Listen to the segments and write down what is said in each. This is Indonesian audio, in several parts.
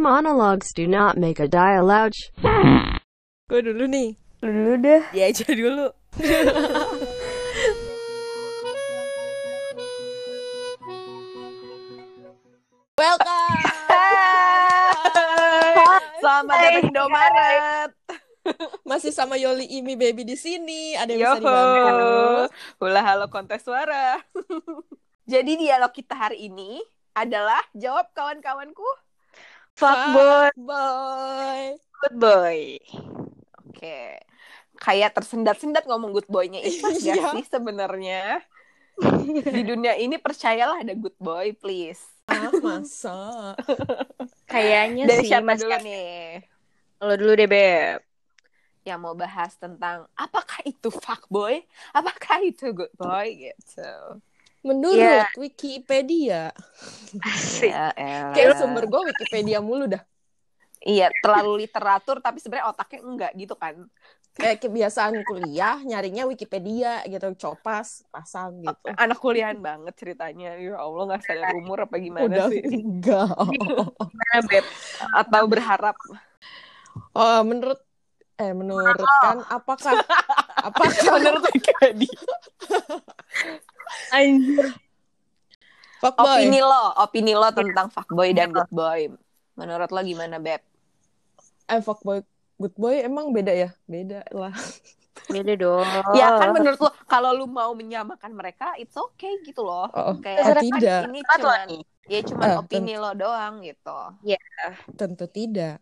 monologues do not make a dialogue. Gue dulu nih. Lu dulu deh. Dia aja dulu. Welcome. Selamat datang di Indomaret. Masih sama Yoli Imi Baby di sini. Ada yang Yo, bisa dibantu? hula halo kontes suara. Jadi dialog kita hari ini adalah jawab kawan-kawanku. Fuckboy. Good boy. Oke. Kayak tersendat-sendat ngomong good boy-nya ikhlas gak Iya. sih sebenarnya? Di dunia ini percayalah ada good boy, please. Ah, masa? Kayaknya Dari sih siapa Mas dulu nih? Lo dulu deh, Beb. Yang mau bahas tentang apakah itu fuckboy? Apakah itu good boy gitu. Menurut Iya. Wikipedia. Asik. Ya. Kayak sumber gue Wikipedia mulu dah. Iya, terlalu literatur tapi sebenarnya otaknya enggak gitu kan. Kayak kebiasaan kuliah, nyarinya Wikipedia gitu. Copas, pasang gitu. Anak kuliahan banget ceritanya. Ya Allah nggak sadar umur apa gimana Udah sih? enggak. Gimana, Beb? Atau berharap Oh, menurut eh menurut kan apakah apakah menurut Wikipedia. Anjir. fuckboy Opini lo, opini lo tentang fuckboy dan good boy. Menurut lo gimana, Beb? eh fuckboy good boy emang beda ya? Beda lah. Beda dong. Ya kan menurut lo kalau lu mau menyamakan mereka, it's okay gitu loh. Oh, Kayak oh, tidak. ini cuma ya cuma Eh, opini lo doang gitu. Tentu tidak.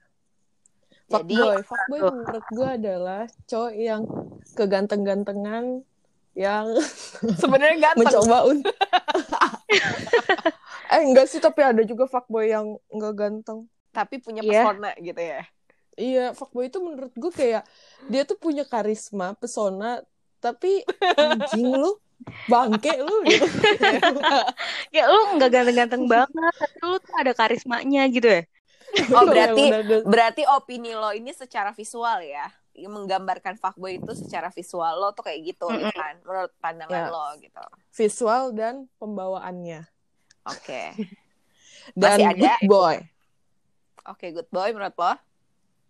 Jadi Fuckboy, fuckboy menurut gue adalah cowok yang keganteng-gantengan yang sebenarnya ganteng. mencoba untuk eh enggak sih tapi ada juga fuckboy yang enggak ganteng. tapi punya Iya. pesona gitu ya. Iya, fuckboy itu menurut gue kayak dia tuh punya karisma, pesona, tapi anjing lu bangke lu gitu. Kayak lu nggak ganteng-ganteng banget, tapi lu tuh ada karismanya gitu ya. Oh, berarti Yang udah- berarti opini lo ini secara visual ya. Menggambarkan fuckboy itu secara visual lo tuh kayak gitu Mm-mm. kan menurut pandangan Ya. lo gitu. visual dan pembawaannya. Oke. Dan Masih ada? good boy. Oke, good boy menurut lo?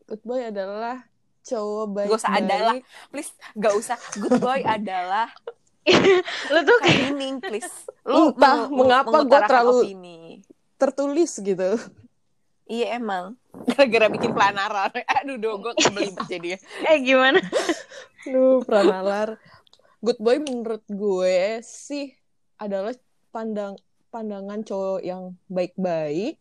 Good boy adalah cowok baik. Gak usah adalah. Please, gak usah. Good boy adalah Lu tuh bukan meaning, please. Lu Entah meng- mengapa mengutarakan terlalu- opini. tertulis gitu. Iya emang. Gara-gara bikin planaran. Aduh, do, gue kebelibet jadinya. eh gimana? Lu pranalar. Good boy menurut gue sih adalah pandang pandangan cowok yang baik-baik,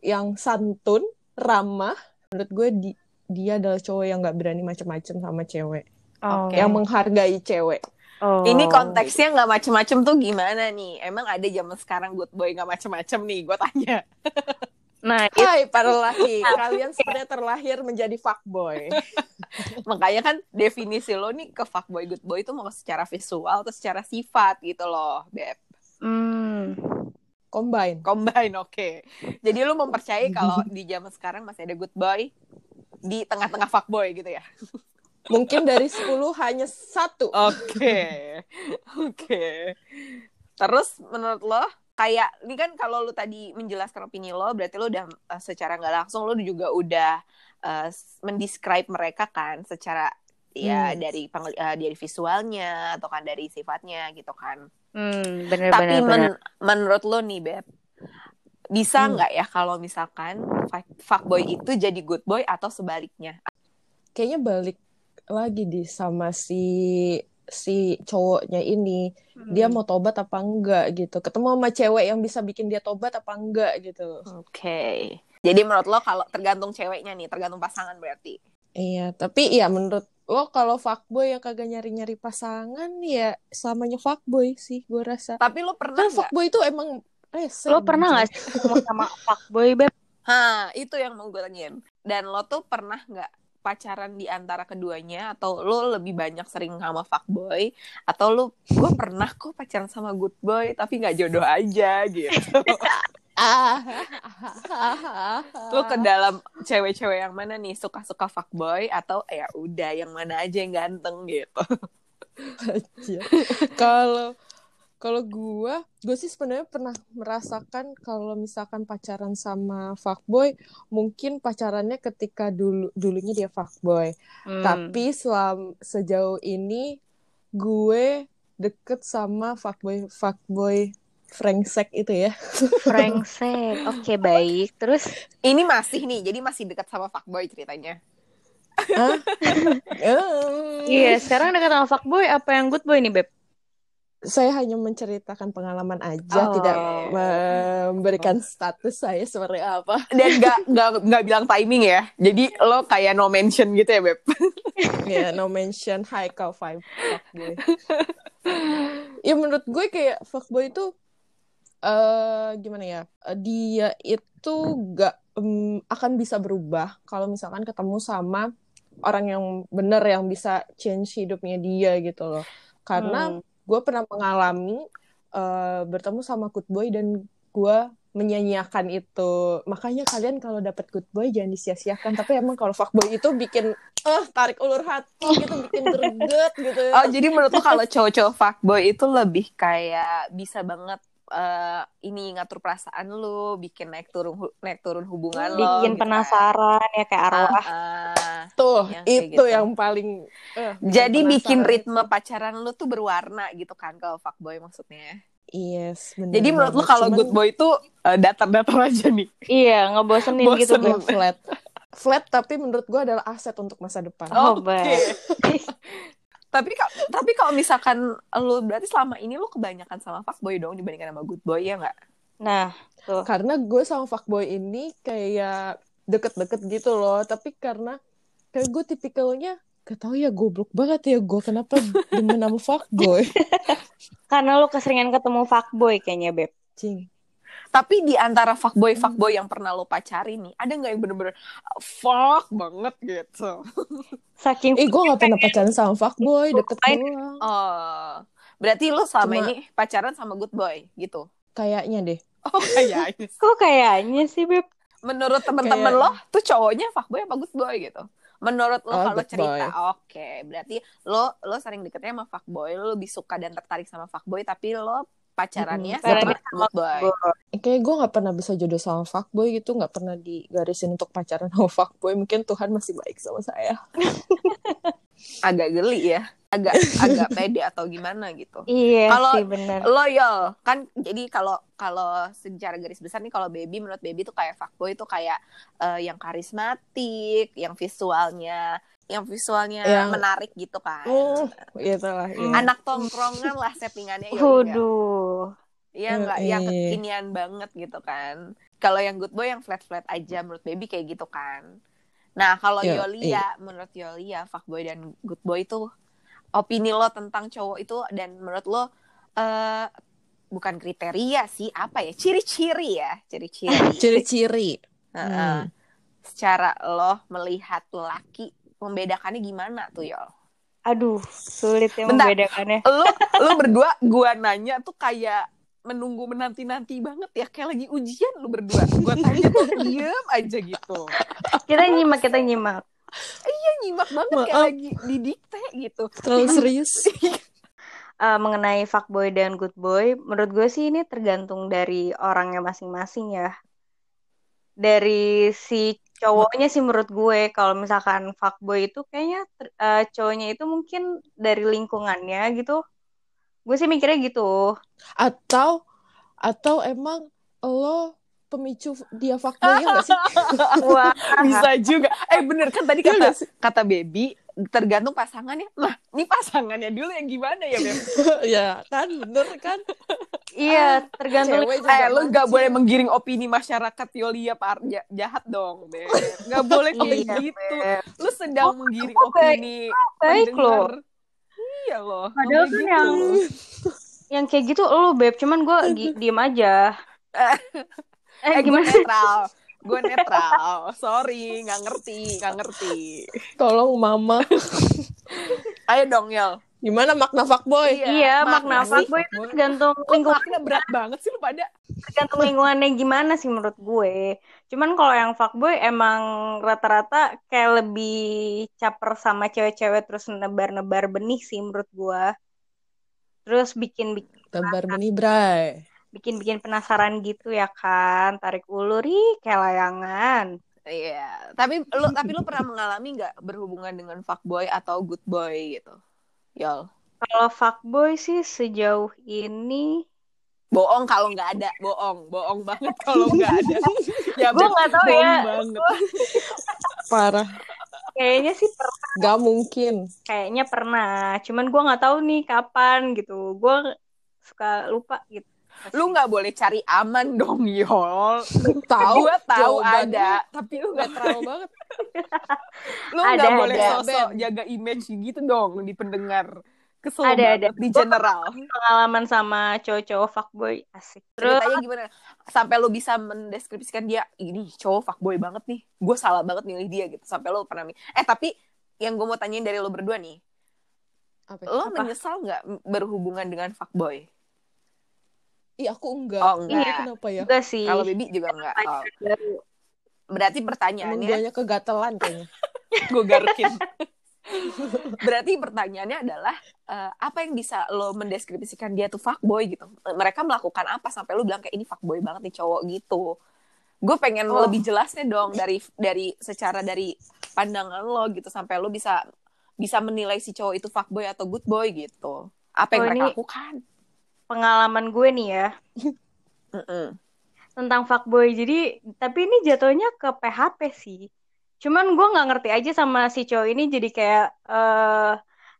yang santun, ramah. Menurut gue di- dia adalah cowok yang nggak berani macam-macam sama cewek, Oke. yang menghargai cewek. Oh. Ini konteksnya nggak macem-macem tuh gimana nih? Emang ada zaman sekarang good boy nggak macem-macem nih? Gue tanya. Nah, itu Hai para lelaki, kalian sebenarnya terlahir menjadi fuckboy. Makanya kan definisi lo nih ke fuckboy good boy itu mau secara visual atau secara sifat gitu loh, Beb. hmm. Combine. Combine, oke. Jadi lu mempercayai kalau di zaman sekarang masih ada good boy di tengah-tengah fuckboy gitu ya? Mungkin dari 10 hanya satu. Oke. Oke. Terus menurut lo kayak ini kan kalau lu tadi menjelaskan opini lo berarti lo udah eh, secara nggak langsung lo juga udah eh, mendescribe mereka kan secara ya Hmm. dari pengel- eh, dari visualnya atau kan dari sifatnya gitu kan. Hmm, bener Tapi bener bener. men- menurut lo nih Beb bisa Hmm. nggak ya kalau misalkan fuck- fuckboy itu jadi good boy atau sebaliknya? Kayaknya balik lagi di sama si si cowoknya ini. Hmm. Dia mau tobat apa enggak gitu. Ketemu sama cewek yang bisa bikin dia tobat apa enggak gitu. Oke. Jadi menurut lo kalau tergantung ceweknya nih, tergantung pasangan berarti. Iya, tapi ya menurut lo kalau fuckboy yang kagak nyari-nyari pasangan ya selamanya fuckboy sih gue rasa. Tapi lo pernah Kan nggak? fuckboy itu emang rese. Lo pernah anjing. gak sih ketemu sama fuckboy, Beb? Hah, itu yang mau gue tanyain. Dan lo tuh pernah nggak pacaran di antara keduanya atau lo lebih banyak sering sama fuckboy atau lo gue pernah kok pacaran sama good boy tapi nggak jodoh aja gitu. Lo ke dalam cewek-cewek yang mana nih suka-suka fuckboy atau ya udah yang mana aja yang ganteng gitu. Kalau Kalau gua, gue sih sebenarnya pernah merasakan kalau misalkan pacaran sama fuckboy, mungkin pacarannya ketika dulu dulunya dia fuckboy. Hmm. Tapi selam, sejauh ini gue deket sama fuckboy fuckboy frengsek itu ya. Brengsek. Oke, baik. Terus Ini masih nih, jadi masih dekat sama fuckboy ceritanya. Hah? Iya, sekarang dekat sama fuckboy apa yang good boy nih, Beb? Saya hanya menceritakan pengalaman aja, Oh. tidak memberikan status saya seperti apa. Dan nggak nggak nggak bilang timing ya. Jadi lo kayak no mention gitu ya, Beb. Ya, no mention high cow five fuckboy. ya menurut gue kayak fuckboy itu eh gimana ya? Dia itu gak em, akan bisa berubah kalau misalkan ketemu sama orang yang benar yang bisa change hidupnya dia gitu loh. Karena Hmm. Gue pernah mengalami eh, bertemu sama good boy dan gue menyanyiakan itu. Makanya kalian kalau dapat good boy jangan disia-siakan. Tapi emang kalau fuckboy itu bikin eh tarik ulur hati gitu, bikin greget gitu. Oh, jadi menurut lo kalau cowok-cowok fuckboy itu lebih kayak bisa banget eh, ini ngatur perasaan lo, bikin naik turun naik turun hubungan lo. Bikin gitu kan. penasaran ya kayak arwah. Ah, ah. Tuh, Yang kayak itu gitu. yang paling eh, Jadi bikin ritme pacaran lo tuh berwarna gitu kan kalau fuckboy maksudnya. Yes, bener Jadi menurut lo banget. kalau Cuman good boy itu eh, datar-datar aja nih. Iya, ngebosenin gitu, Bosen. Beb. flat. Flat tapi menurut gue adalah aset untuk masa depan. Oh, Oke. tapi ka- tapi kalau misalkan lo berarti selama ini lo kebanyakan sama fuckboy dong dibandingkan sama good boy ya nggak? Nah, tuh. Karena gue sama fuckboy ini kayak deket-deket gitu loh. Tapi karena kayak gue tipikalnya gak tau ya goblok banget ya gue kenapa demen sama fuckboy. Karena lu keseringan ketemu fuckboy kayaknya, Beb. Cing. Tapi di antara fuckboy fuckboy yang pernah lo pacari nih, ada nggak yang bener-bener uh, fuck banget gitu? Saking Eh gue gak pernah pacaran sama fuckboy, deket doang. Oh, berarti lo selama Cuma- ini pacaran sama good boy gitu? Kayaknya deh. Oh kayaknya. kok kayaknya sih, Beb? Menurut temen-temen lo, tuh cowoknya fuckboy apa good boy gitu? Menurut lo Oh, kalau cerita, oke, berarti lo lo sering deketnya sama fuckboy, lo lebih suka dan tertarik sama fuckboy, tapi lo pacarannya Mm-mm. sama Pacarannya sama good boy. Kayak gue gak pernah bisa jodoh sama fuckboy gitu, gak pernah digarisin untuk pacaran sama fuckboy. Mungkin Tuhan masih baik sama saya. Agak geli ya, agak agak pede atau gimana gitu. Iya Kalau- sih, bener. loyal kan jadi kalau kalau secara garis besar nih kalau baby menurut baby tuh kayak fuckboy tuh kayak eh, yang karismatik yang visualnya yang visualnya Yang- menarik gitu kan Oh, gitu lah. iya. anak tongkrongan lah settingannya ya Waduh. ya enggak yang Eh, eh. kekinian banget gitu kan kalau yang good boy yang flat flat aja menurut baby kayak gitu kan nah kalau Yo, Yolia menurut Yolia fuckboy dan good boy itu opini lo tentang cowok itu dan menurut lo eh bukan kriteria sih apa ya ciri-ciri ya ciri-ciri Ciri-ciri. Heeh. secara lo melihat laki membedakannya gimana tuh Yol Aduh, sulit ya Bentar. membedakannya. lo lo berdua gua nanya tuh kayak menunggu menanti nanti banget ya kayak lagi ujian lu berdua gua tanya tuh diem aja gitu Kita nyimak, kita nyimak. Iya nyimak banget kayak Maaf. lagi didikte gitu Terlalu serius. Eh, mengenai fuckboy dan good boy, menurut gue sih ini tergantung dari orangnya masing-masing ya. Dari si cowoknya sih menurut gue, kalau misalkan fuckboy itu kayaknya eh, cowoknya itu mungkin dari lingkungannya gitu. Gue sih mikirnya gitu. Atau atau emang lo pemicu dia fuckboy ya gak sih? Wah, bisa juga eh bener kan tadi Iya kata kata baby tergantung pasangannya lah ini pasangannya dulu yang gimana ya Beb ya kan, bener kan? iya tergantung Cewek eh lu gak boleh menggiring opini masyarakat Yolia par ja- jahat dong Beb gak boleh kayak Iya, gitu Beb. lu sedang menggiring aku baik- opini baik loh. iya loh Padahal kan gitu. yang yang kayak gitu lu beb, cuman gue diem aja. Eh, eh gue gimana? netral gue netral sorry nggak ngerti nggak ngerti Tolong mama. ayo dong Yel Gimana makna fuckboy? Iya, makna sih. fuckboy itu tergantung lingkungan makna berat banget sih lu pada tergantung lingkungannya gimana sih menurut gue. Cuman kalau yang fuckboy emang rata-rata kayak lebih caper sama cewek-cewek terus nebar-nebar benih sih menurut gue. Terus bikin tebar benih bray. Bikin-bikin penasaran gitu ya kan tarik ulur ih kayak layangan Iya, tapi lu tapi lu pernah mengalami nggak berhubungan dengan fuckboy atau good boy gitu? Yol. kalau fuckboy sih sejauh ini Bohong kalau nggak ada, bohong, bohong banget kalau nggak ada. ya, Gua Beb, nggak tahu ya. banget. Parah. kayaknya sih per- Gak mungkin. kayaknya pernah cuman gua nggak tahu nih kapan gitu gua suka lupa gitu Lu nggak boleh cari aman dong, Yol. Tahu. Gua tahu ada, tapi lu Gak nggak terlalu banget. lu nggak boleh ada. sosok Ben. jaga image gitu dong di pendengar. Kesel Ada, ada. di general. pengalaman sama cowok-cowok fuckboy asik terus Ceritanya gimana? Sampai lu bisa mendeskripsikan dia, ini cowok fuckboy banget nih. Gue salah banget milih dia gitu. Sampai lu pernah Eh, tapi yang gue mau tanyain dari lu berdua nih. Apa? Lo Apa? menyesal nggak berhubungan dengan fuckboy? Ih, aku enggak. Oh, enggak. Iya, kenapa ya? juga sih Kalau Baby juga nggak. Oh. Berarti pertanyaannya, guanya kegatelan kayaknya. gue garukin. Berarti pertanyaannya adalah, eh, apa yang bisa lo mendeskripsikan dia tuh fuckboy gitu? Mereka melakukan apa sampai lo bilang kayak ini fuckboy banget nih cowok gitu? Gue pengen Oh. lebih jelasnya dong dari dari secara dari pandangan lo gitu sampai lo bisa bisa menilai si cowok itu fuckboy atau good boy gitu. Apa yang Oh, mereka ini- lakukan? Pengalaman gue nih ya. Tentang fuckboy. Jadi tapi ini jatuhnya ke PHP sih. Cuman gue nggak ngerti aja sama si cowok ini. Jadi kayak eh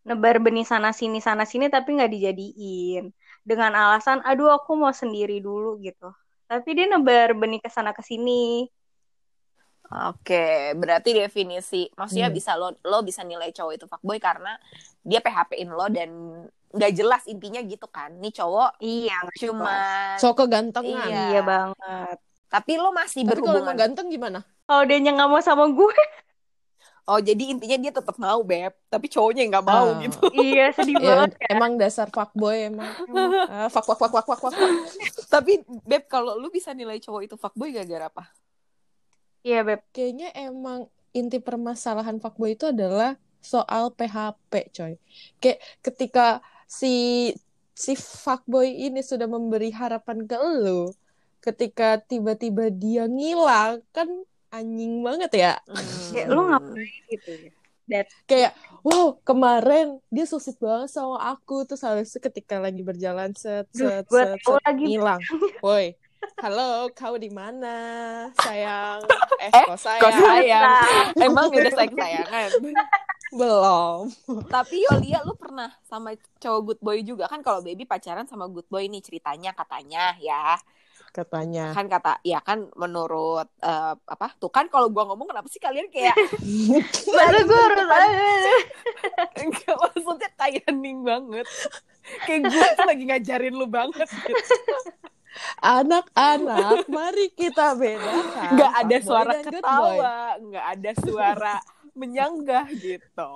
nebar benih sana sini sana sini tapi nggak dijadiin. Dengan alasan aduh aku mau sendiri dulu gitu. Tapi dia nebar benih ke sana ke sini. Oke, berarti definisi, maksudnya Hmm. bisa lo lo bisa nilai cowok itu fuckboy karena dia PHP-in lo dan nggak jelas intinya gitu kan. Nih cowok iya cuma So kegantengan. Iya. iya banget tapi lo masih Tapi kalau berhubungan. emang ganteng gimana? kalau dia nggak mau sama gue Oh, jadi intinya dia tetap mau, Beb, tapi cowoknya yang nggak mau Ah. gitu. iya sedih Ya, banget emang dasar fuckboy emang. emang. Ah, fuck, fuck, fuck, fuck, fuck, fuck. tapi Beb, kalau lu bisa nilai cowok itu fuckboy gara-gara apa? iya beb Kayaknya emang inti permasalahan fuckboy itu adalah soal PHP, coy. Kayak ketika si si fuckboy ini sudah memberi harapan ke lu, ketika tiba-tiba dia ngilang, kan anjing banget ya. Kayak lu ngapain gitu ya Kayak, wow, kemarin dia sweet banget sama aku, terus itu ketika lagi berjalan set Duh, set set, tahu set, lagi. ngilang. Woi, halo, kau di mana, sayang? Eh, Eh, kok Kok sayang? sayang? Emang udah sayang sayangan. Belum. Tapi Yolia lu pernah sama cowok good boy juga kan kalau baby pacaran sama good boy nih ceritanya katanya ya. Katanya. Kan kata ya kan menurut eh, apa? Tuh kan kalau gua ngomong kenapa sih kalian kayak Masa gue harus enggak maksudnya kayak hening banget. Kayak gue tuh lagi ngajarin lu banget. gitu. Anak-anak, mari kita bedakan. Nggak ada suara ketawa, nggak ada suara menyanggah gitu.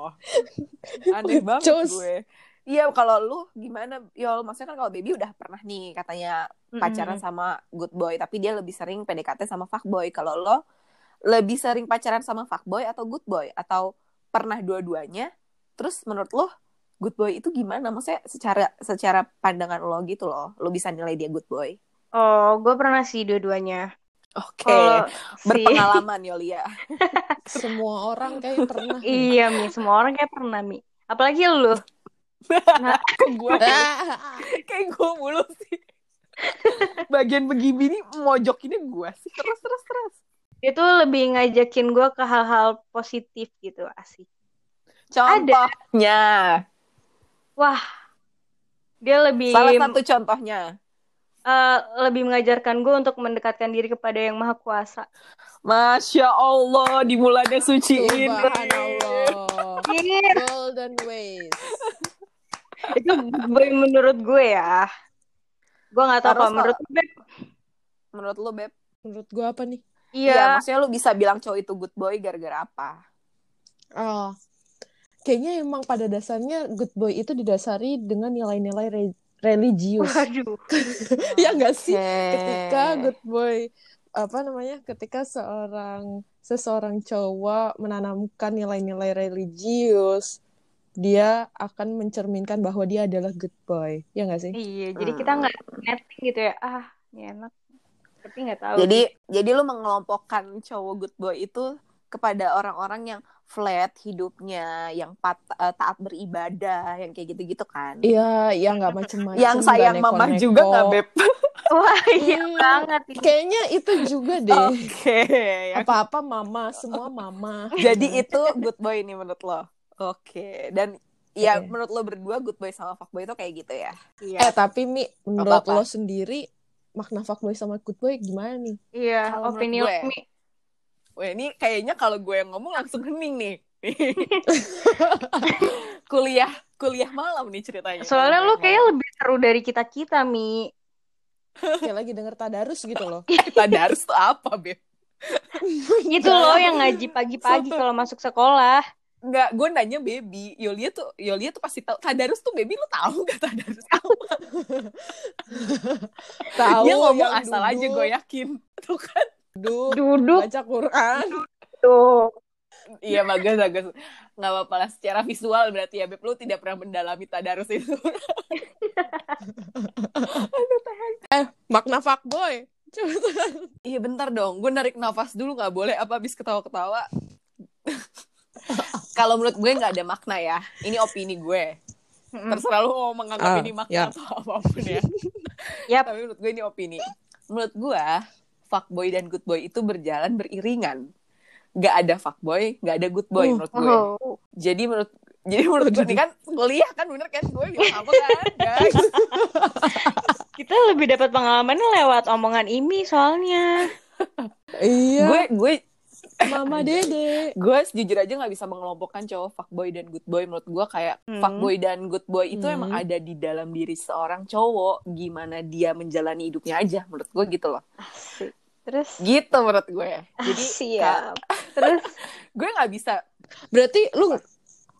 Aneh banget Cus. gue. Iya kalau lu gimana Yol maksudnya kan kalau baby udah pernah nih katanya pacaran sama good boy tapi dia lebih sering PDKT sama fuckboy kalau lo lebih sering pacaran sama fuckboy atau good boy atau pernah dua-duanya terus menurut lo good boy itu gimana maksudnya secara secara pandangan lo gitu loh lo bisa nilai dia good boy Oh, gue pernah sih dua-duanya. Oke Kalau si berpengalaman Yolia Semua orang kayak pernah. iya mi, semua orang kayak pernah mi. Apalagi lu. kok gue kayak gue mulu sih. Bagian begini nih mojok ini gue sih. Terus terus terus. Itu lebih ngajakin gue ke hal-hal positif gitu asik. contohnya. Wah, dia lebih salah satu contohnya eh, lebih mengajarkan gue untuk mendekatkan diri kepada yang maha kuasa. Masya Allah, dimulainya suci ini. Subhanallah. Iya, Golden ways. itu gue menurut gue ya. Gue nggak tahu Terus kalau menurut kalau- Beb. Menurut lu, Beb? Menurut gue apa nih? Iya, Iya, maksudnya lu bisa bilang cowok itu good boy gara-gara apa? Oh, kayaknya emang pada dasarnya good boy itu didasari dengan nilai-nilai religius. waduh. ya enggak sih? Oke. Ketika good boy apa namanya? Ketika seorang seseorang cowok menanamkan nilai-nilai religius dia akan mencerminkan bahwa dia adalah good boy. Ya nggak sih? Iya, jadi kita nggak netting gitu ya. Ah, ini enak. Tapi nggak tahu. Jadi jadi lu mengelompokkan cowok good boy itu kepada orang-orang yang flat hidupnya, yang pat, eh, taat beribadah, yang kayak gitu-gitu kan. Iya, yang nggak macem-macem. yang sayang mama neko-neko. juga nggak beb? Wah, iya Hmm, banget. Kayaknya itu juga deh. Oke. yang- Apa-apa mama, semua mama. Jadi itu good boy nih menurut lo. Oke. Dan ya menurut lo berdua good boy sama fuckboy itu kayak gitu ya. Eh tapi Mi, menurut Apa-apa? lo sendiri makna fuckboy sama good boy gimana nih? Iya, opini gue, Mi. Wah ini kayaknya kalau gue yang ngomong langsung hening nih. kuliah kuliah malam nih ceritanya. Soalnya lu kayaknya lebih seru dari kita-kita, Mi. Kayak lagi denger tadarus gitu loh. kita darus tuh apa, Beb? Itu loh yang ngaji pagi-pagi Satu. kalau masuk sekolah. Enggak, gue nanya baby. Yolia tuh Yolia tuh pasti tahu. Tadarus tuh baby lu tahu gak tadarus apa? Tahu Dia ngomong asal aja duduk, gue yakin. Tuh kan. Duduk, Duduk baca Quran. tuh. Iya bagus bagus. Nggak apa-apa lah secara visual berarti ya Beb lu tidak pernah mendalami tadarus itu. Makna fuckboy. Iya bentar dong, gue narik nafas dulu nggak boleh apa habis ketawa-ketawa. Kalau menurut gue nggak ada makna ya. Ini opini gue. Terserah lu mau menganggap Ah, ini makna ya. atau apa pun ya. Yap. Tapi menurut gue ini opini. Menurut gue, fuckboy dan good boy itu berjalan beriringan. Gak ada fuckboy, gak ada good boy Uh, menurut gue. Oh. Jadi menurut jadi menurut gue ini kan kuliah kan bener kan gue bilang apa kan guys Kita lebih dapat pengalamannya lewat omongan Imi soalnya. Iya, gue gue mama dede. gue jujur aja nggak bisa mengelompokkan cowok fuckboy dan good boy menurut gue kayak Hmm. fuckboy dan good boy itu Hmm. emang ada di dalam diri seorang cowok gimana dia menjalani hidupnya aja menurut gue gitu loh Asik. Terus gitu menurut gue jadi siap. Terus gue nggak bisa Berarti lu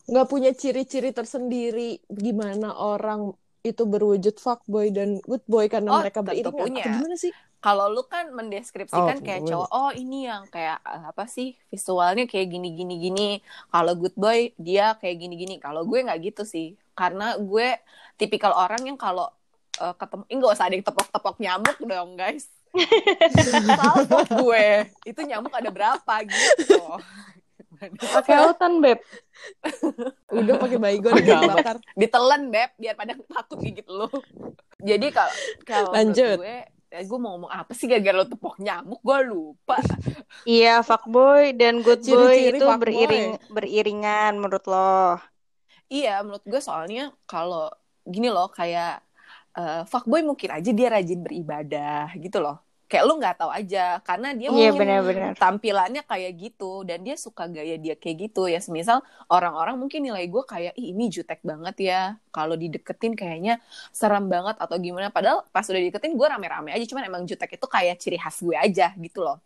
nggak punya ciri-ciri tersendiri gimana orang itu berwujud fuckboy dan good boy karena Oh, mereka beriringan. punya. Atau gimana sih? kalau lu kan mendeskripsikan Oh, kayak cowok oh ini yang kayak eh, apa sih visualnya kayak gini gini gini kalau good boy dia kayak gini gini kalau gue nggak gitu sih karena gue tipikal orang yang kalau eh, ketemu ini gak usah ada yang tepok-tepok nyamuk dong guys Salvo gue itu nyamuk ada berapa gitu pakai autan, Beb. Udah pakai baygon bakar. ditelan beb biar pada takut gigit lu jadi kalau kalau Lanjut. gue eh, gue mau ngomong apa sih gara-gara lo tepok nyamuk gue lupa Iya, fuckboy dan good boy Ciri-ciri itu fuckboy. beriring beriringan menurut lo. Iya, menurut gue soalnya kalau gini loh kayak eh, fuckboy mungkin aja dia rajin beribadah gitu loh. Kayak lu nggak tahu aja karena dia Iya, mungkin benar-benar. tampilannya kayak gitu dan dia suka gaya dia kayak gitu ya. Semisal orang-orang mungkin nilai gue kayak Ih, ini jutek banget ya. Kalau dideketin kayaknya serem banget atau gimana. Padahal pas udah dideketin gue rame-rame aja. Cuman emang jutek itu kayak ciri khas gue aja gitu loh.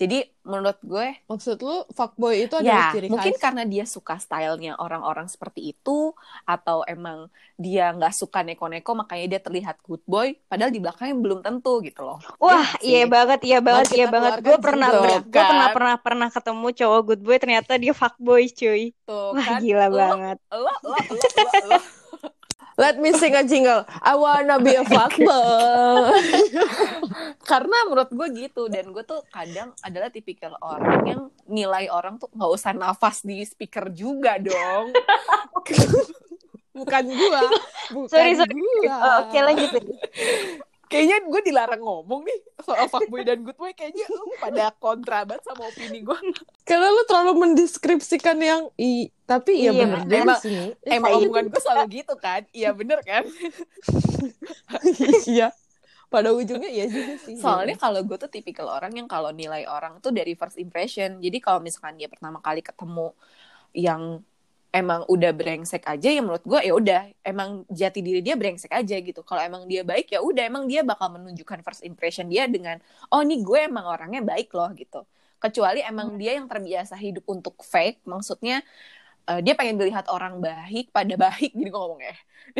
Jadi menurut gue Maksud lu fuckboy itu ya, adalah ciri mungkin khas. karena dia suka stylenya orang-orang seperti itu, atau emang dia nggak suka neko-neko, makanya dia terlihat good boy, padahal di belakangnya belum tentu gitu loh. Wah, Iya iya banget, iya banget, iya banget. Gue pernah, gue kan? pernah, pernah, pernah ketemu cowok good boy, ternyata dia fuckboy, cuy. Tuh Wah, kan, gila lo, banget. lo, lo, lo, lo, lo. Let me sing a jingle. I wanna be a fuckboy. Karena menurut gue gitu, dan gue tuh kadang adalah tipikal orang yang nilai orang tuh nggak usah nafas di speaker juga dong. bukan gua. Bukan Sorry, sorry. gua. Oh, Oke, lanjut. Kayaknya gue dilarang ngomong nih soal fuckboy dan good boy. Kayaknya lu pada kontra banget sama opini gue. Karena lu terlalu mendeskripsikan yang i tapi ya Iya, benar bener. juga sih. Mi. Eh, Emang kayak omongan gue selalu gitu kan? Iya bener kan? iya. Pada ujungnya iya juga sih. Soalnya kalau gue tuh tipikal orang yang kalau nilai orang tuh dari first impression. Jadi kalau misalkan dia pertama kali ketemu yang emang udah brengsek aja ya menurut gue ya udah emang jati diri dia brengsek aja gitu. Kalau emang dia baik ya udah emang dia bakal menunjukkan first impression dia dengan oh nih gue emang orangnya baik loh gitu. Kecuali emang dia yang terbiasa hidup untuk fake, maksudnya eh, dia pengen melihat orang baik pada baik gini gue ngomongnya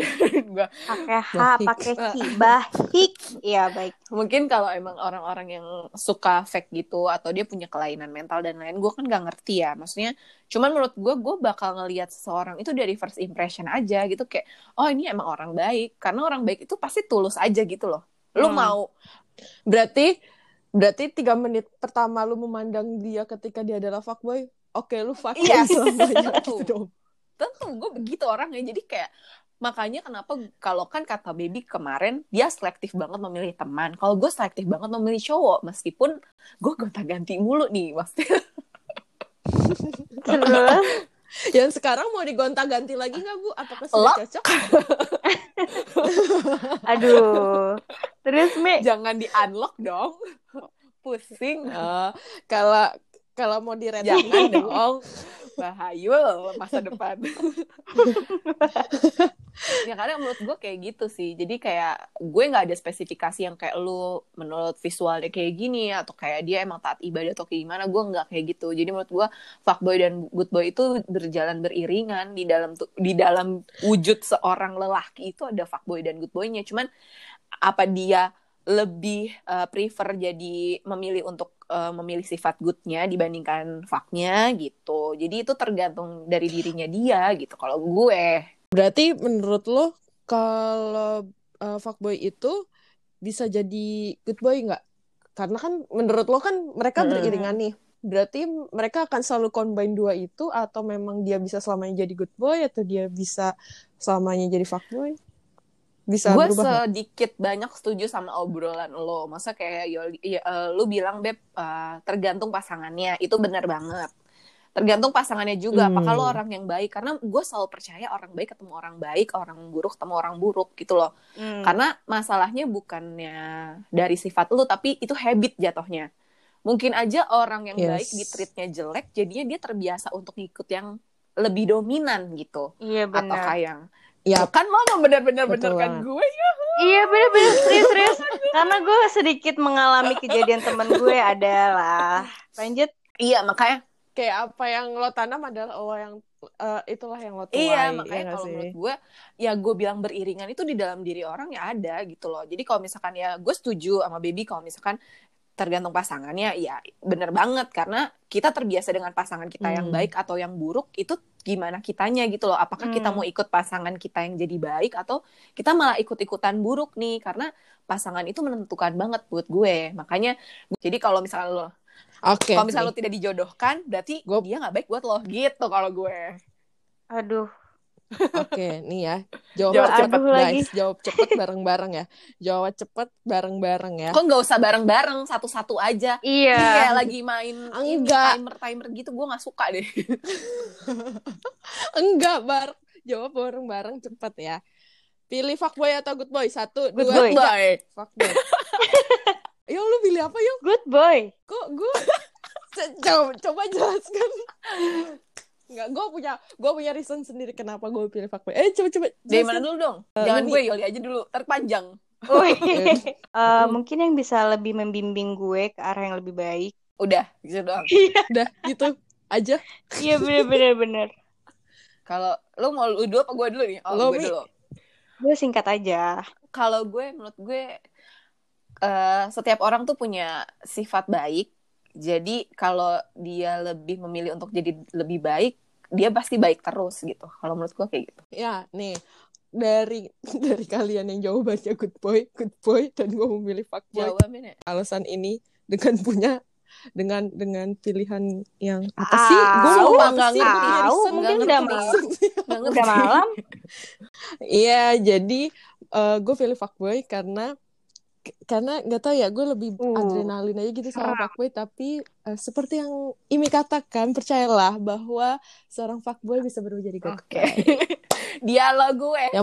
gue pakai H pakai ki baik. Iya baik. Mungkin kalau emang orang-orang yang suka fake gitu atau dia punya kelainan mental dan lain gue kan nggak ngerti ya. Maksudnya cuman menurut gue gue bakal ngelihat seseorang itu dari first impression aja gitu. Kayak oh ini emang orang baik. Karena orang baik itu pasti tulus aja gitu loh. Lu Hmm. mau Berarti berarti tiga menit pertama lu memandang dia ketika dia adalah fuckboy, oke lu fuckboy Iya. Tentu. gitu dong. tentu gue begitu orangnya jadi kayak makanya kenapa kalau kan kata baby kemarin dia selektif banget memilih teman kalau gue selektif banget memilih cowok meskipun gue gonta ganti mulu nih maksudnya Yang sekarang mau digonta-ganti lagi nggak bu? Apakah sudah Lock. cocok? aduh terus Mi jangan di unlock dong pusing Eh, Kalau kalau mau diret jangan dong. Bahayul masa depan. Ya karena menurut gue kayak gitu sih. Jadi kayak gue nggak ada spesifikasi yang kayak lu menurut visualnya kayak gini atau kayak dia emang taat ibadah atau kayak gimana. Gue nggak kayak gitu. Jadi menurut gue fuckboy dan good boy itu berjalan beriringan di dalam di dalam wujud seorang lelaki itu ada fuckboy dan good boynya. Cuman apa dia lebih uh, prefer jadi memilih untuk uh, memilih sifat goodnya dibandingkan fucknya gitu jadi itu tergantung dari dirinya dia gitu kalau gue Berarti menurut lo kalau eh, fuckboy itu bisa jadi good boy nggak? Karena kan menurut lo kan mereka Hmm. beriringan nih. Berarti mereka akan selalu combine dua itu atau memang dia bisa selamanya jadi good boy atau dia bisa selamanya jadi fuckboy? Bisa gue sedikit banyak setuju sama obrolan lo. Masa kayak Yoli- ya, lu bilang beb eh, tergantung pasangannya. Itu benar banget. Tergantung pasangannya juga. Hmm. apakah lo orang yang baik? Karena gue selalu percaya orang baik ketemu orang baik orang buruk ketemu orang buruk gitu loh. Hmm. karena masalahnya bukannya dari sifat lu tapi itu habit jatuhnya. Mungkin aja orang yang Yes. baik di treatnya jelek jadinya dia terbiasa untuk ngikut yang lebih dominan gitu. Iya atau benar. kayak Ya, kan lo mau bener-bener Betul benerkan banget. gue ya iya benar-benar serius serius karena gue sedikit mengalami kejadian teman gue adalah lanjut iya makanya kayak apa yang lo tanam adalah lo yang eh, itulah yang lo tuai. Iya, ya makanya nggak kalau sih? menurut gue, ya gue bilang beriringan itu di dalam diri orang ya ada gitu loh. Jadi kalau misalkan ya gue setuju sama baby kalau misalkan tergantung pasangannya, ya bener banget karena kita terbiasa dengan pasangan kita yang Hmm. baik atau yang buruk itu gimana kitanya gitu loh. Apakah kita Hmm. mau ikut pasangan kita yang jadi baik atau kita malah ikut-ikutan buruk nih karena pasangan itu menentukan banget buat gue. Makanya jadi kalau misalkan lo Oke. kalau misalnya lo tidak dijodohkan berarti Gue- dia nggak baik buat lo gitu kalau gue. aduh Oke, nih ya. Jawab Jawab cepet guys. lagi. Jawab cepet bareng-bareng ya. Jawab cepet bareng-bareng ya. Kok nggak usah bareng-bareng satu-satu aja? iya Ini kayak lagi main Enggak. timer timer gitu gue nggak suka deh. Enggak, Bar. Jawab bareng-bareng cepet ya. Pilih fuckboy atau good boy? Satu, Good dua, boy. tiga. Fuckboy. Yo, lu pilih apa, Yo? good boy Kok gue... coba, coba jelaskan. Enggak, gue punya gue punya reason sendiri kenapa gue pilih fuckboy. Eh, coba-coba Dari jelaskan. mana dulu dong? Eh, Jangan gue Yoli aja dulu, terpanjang. Yaudah. Eh, mungkin yang bisa lebih membimbing gue ke arah yang lebih baik Udah, gitu doang. Udah, gitu aja. iya benar-benar benar Kalau lu mau lu dulu apa gue dulu nih? Oh, Lo, gue Mi. dulu. gue singkat aja Kalau gue menurut gue eh, setiap orang tuh punya sifat baik. Jadi kalau dia lebih memilih untuk jadi lebih baik, dia pasti baik terus gitu. Kalau menurut gue kayak gitu. Ya, nih dari dari kalian yang jawabannya good boy, good boy dan gue memilih fuckboy. Jawabannya. Alasan ini dengan punya dengan dengan pilihan yang apa Ah, sih? Gue lupa nggak Tahu, mungkin udah malam. udah malam Iya, jadi gue pilih fuckboy karena karena nggak tahu ya gue lebih Uh, adrenalin aja gitu sama fuckboy tapi eh, seperti yang Imi katakan percayalah bahwa seorang fuckboy bisa berubah jadi Oke. guy. Dialog gue. Yang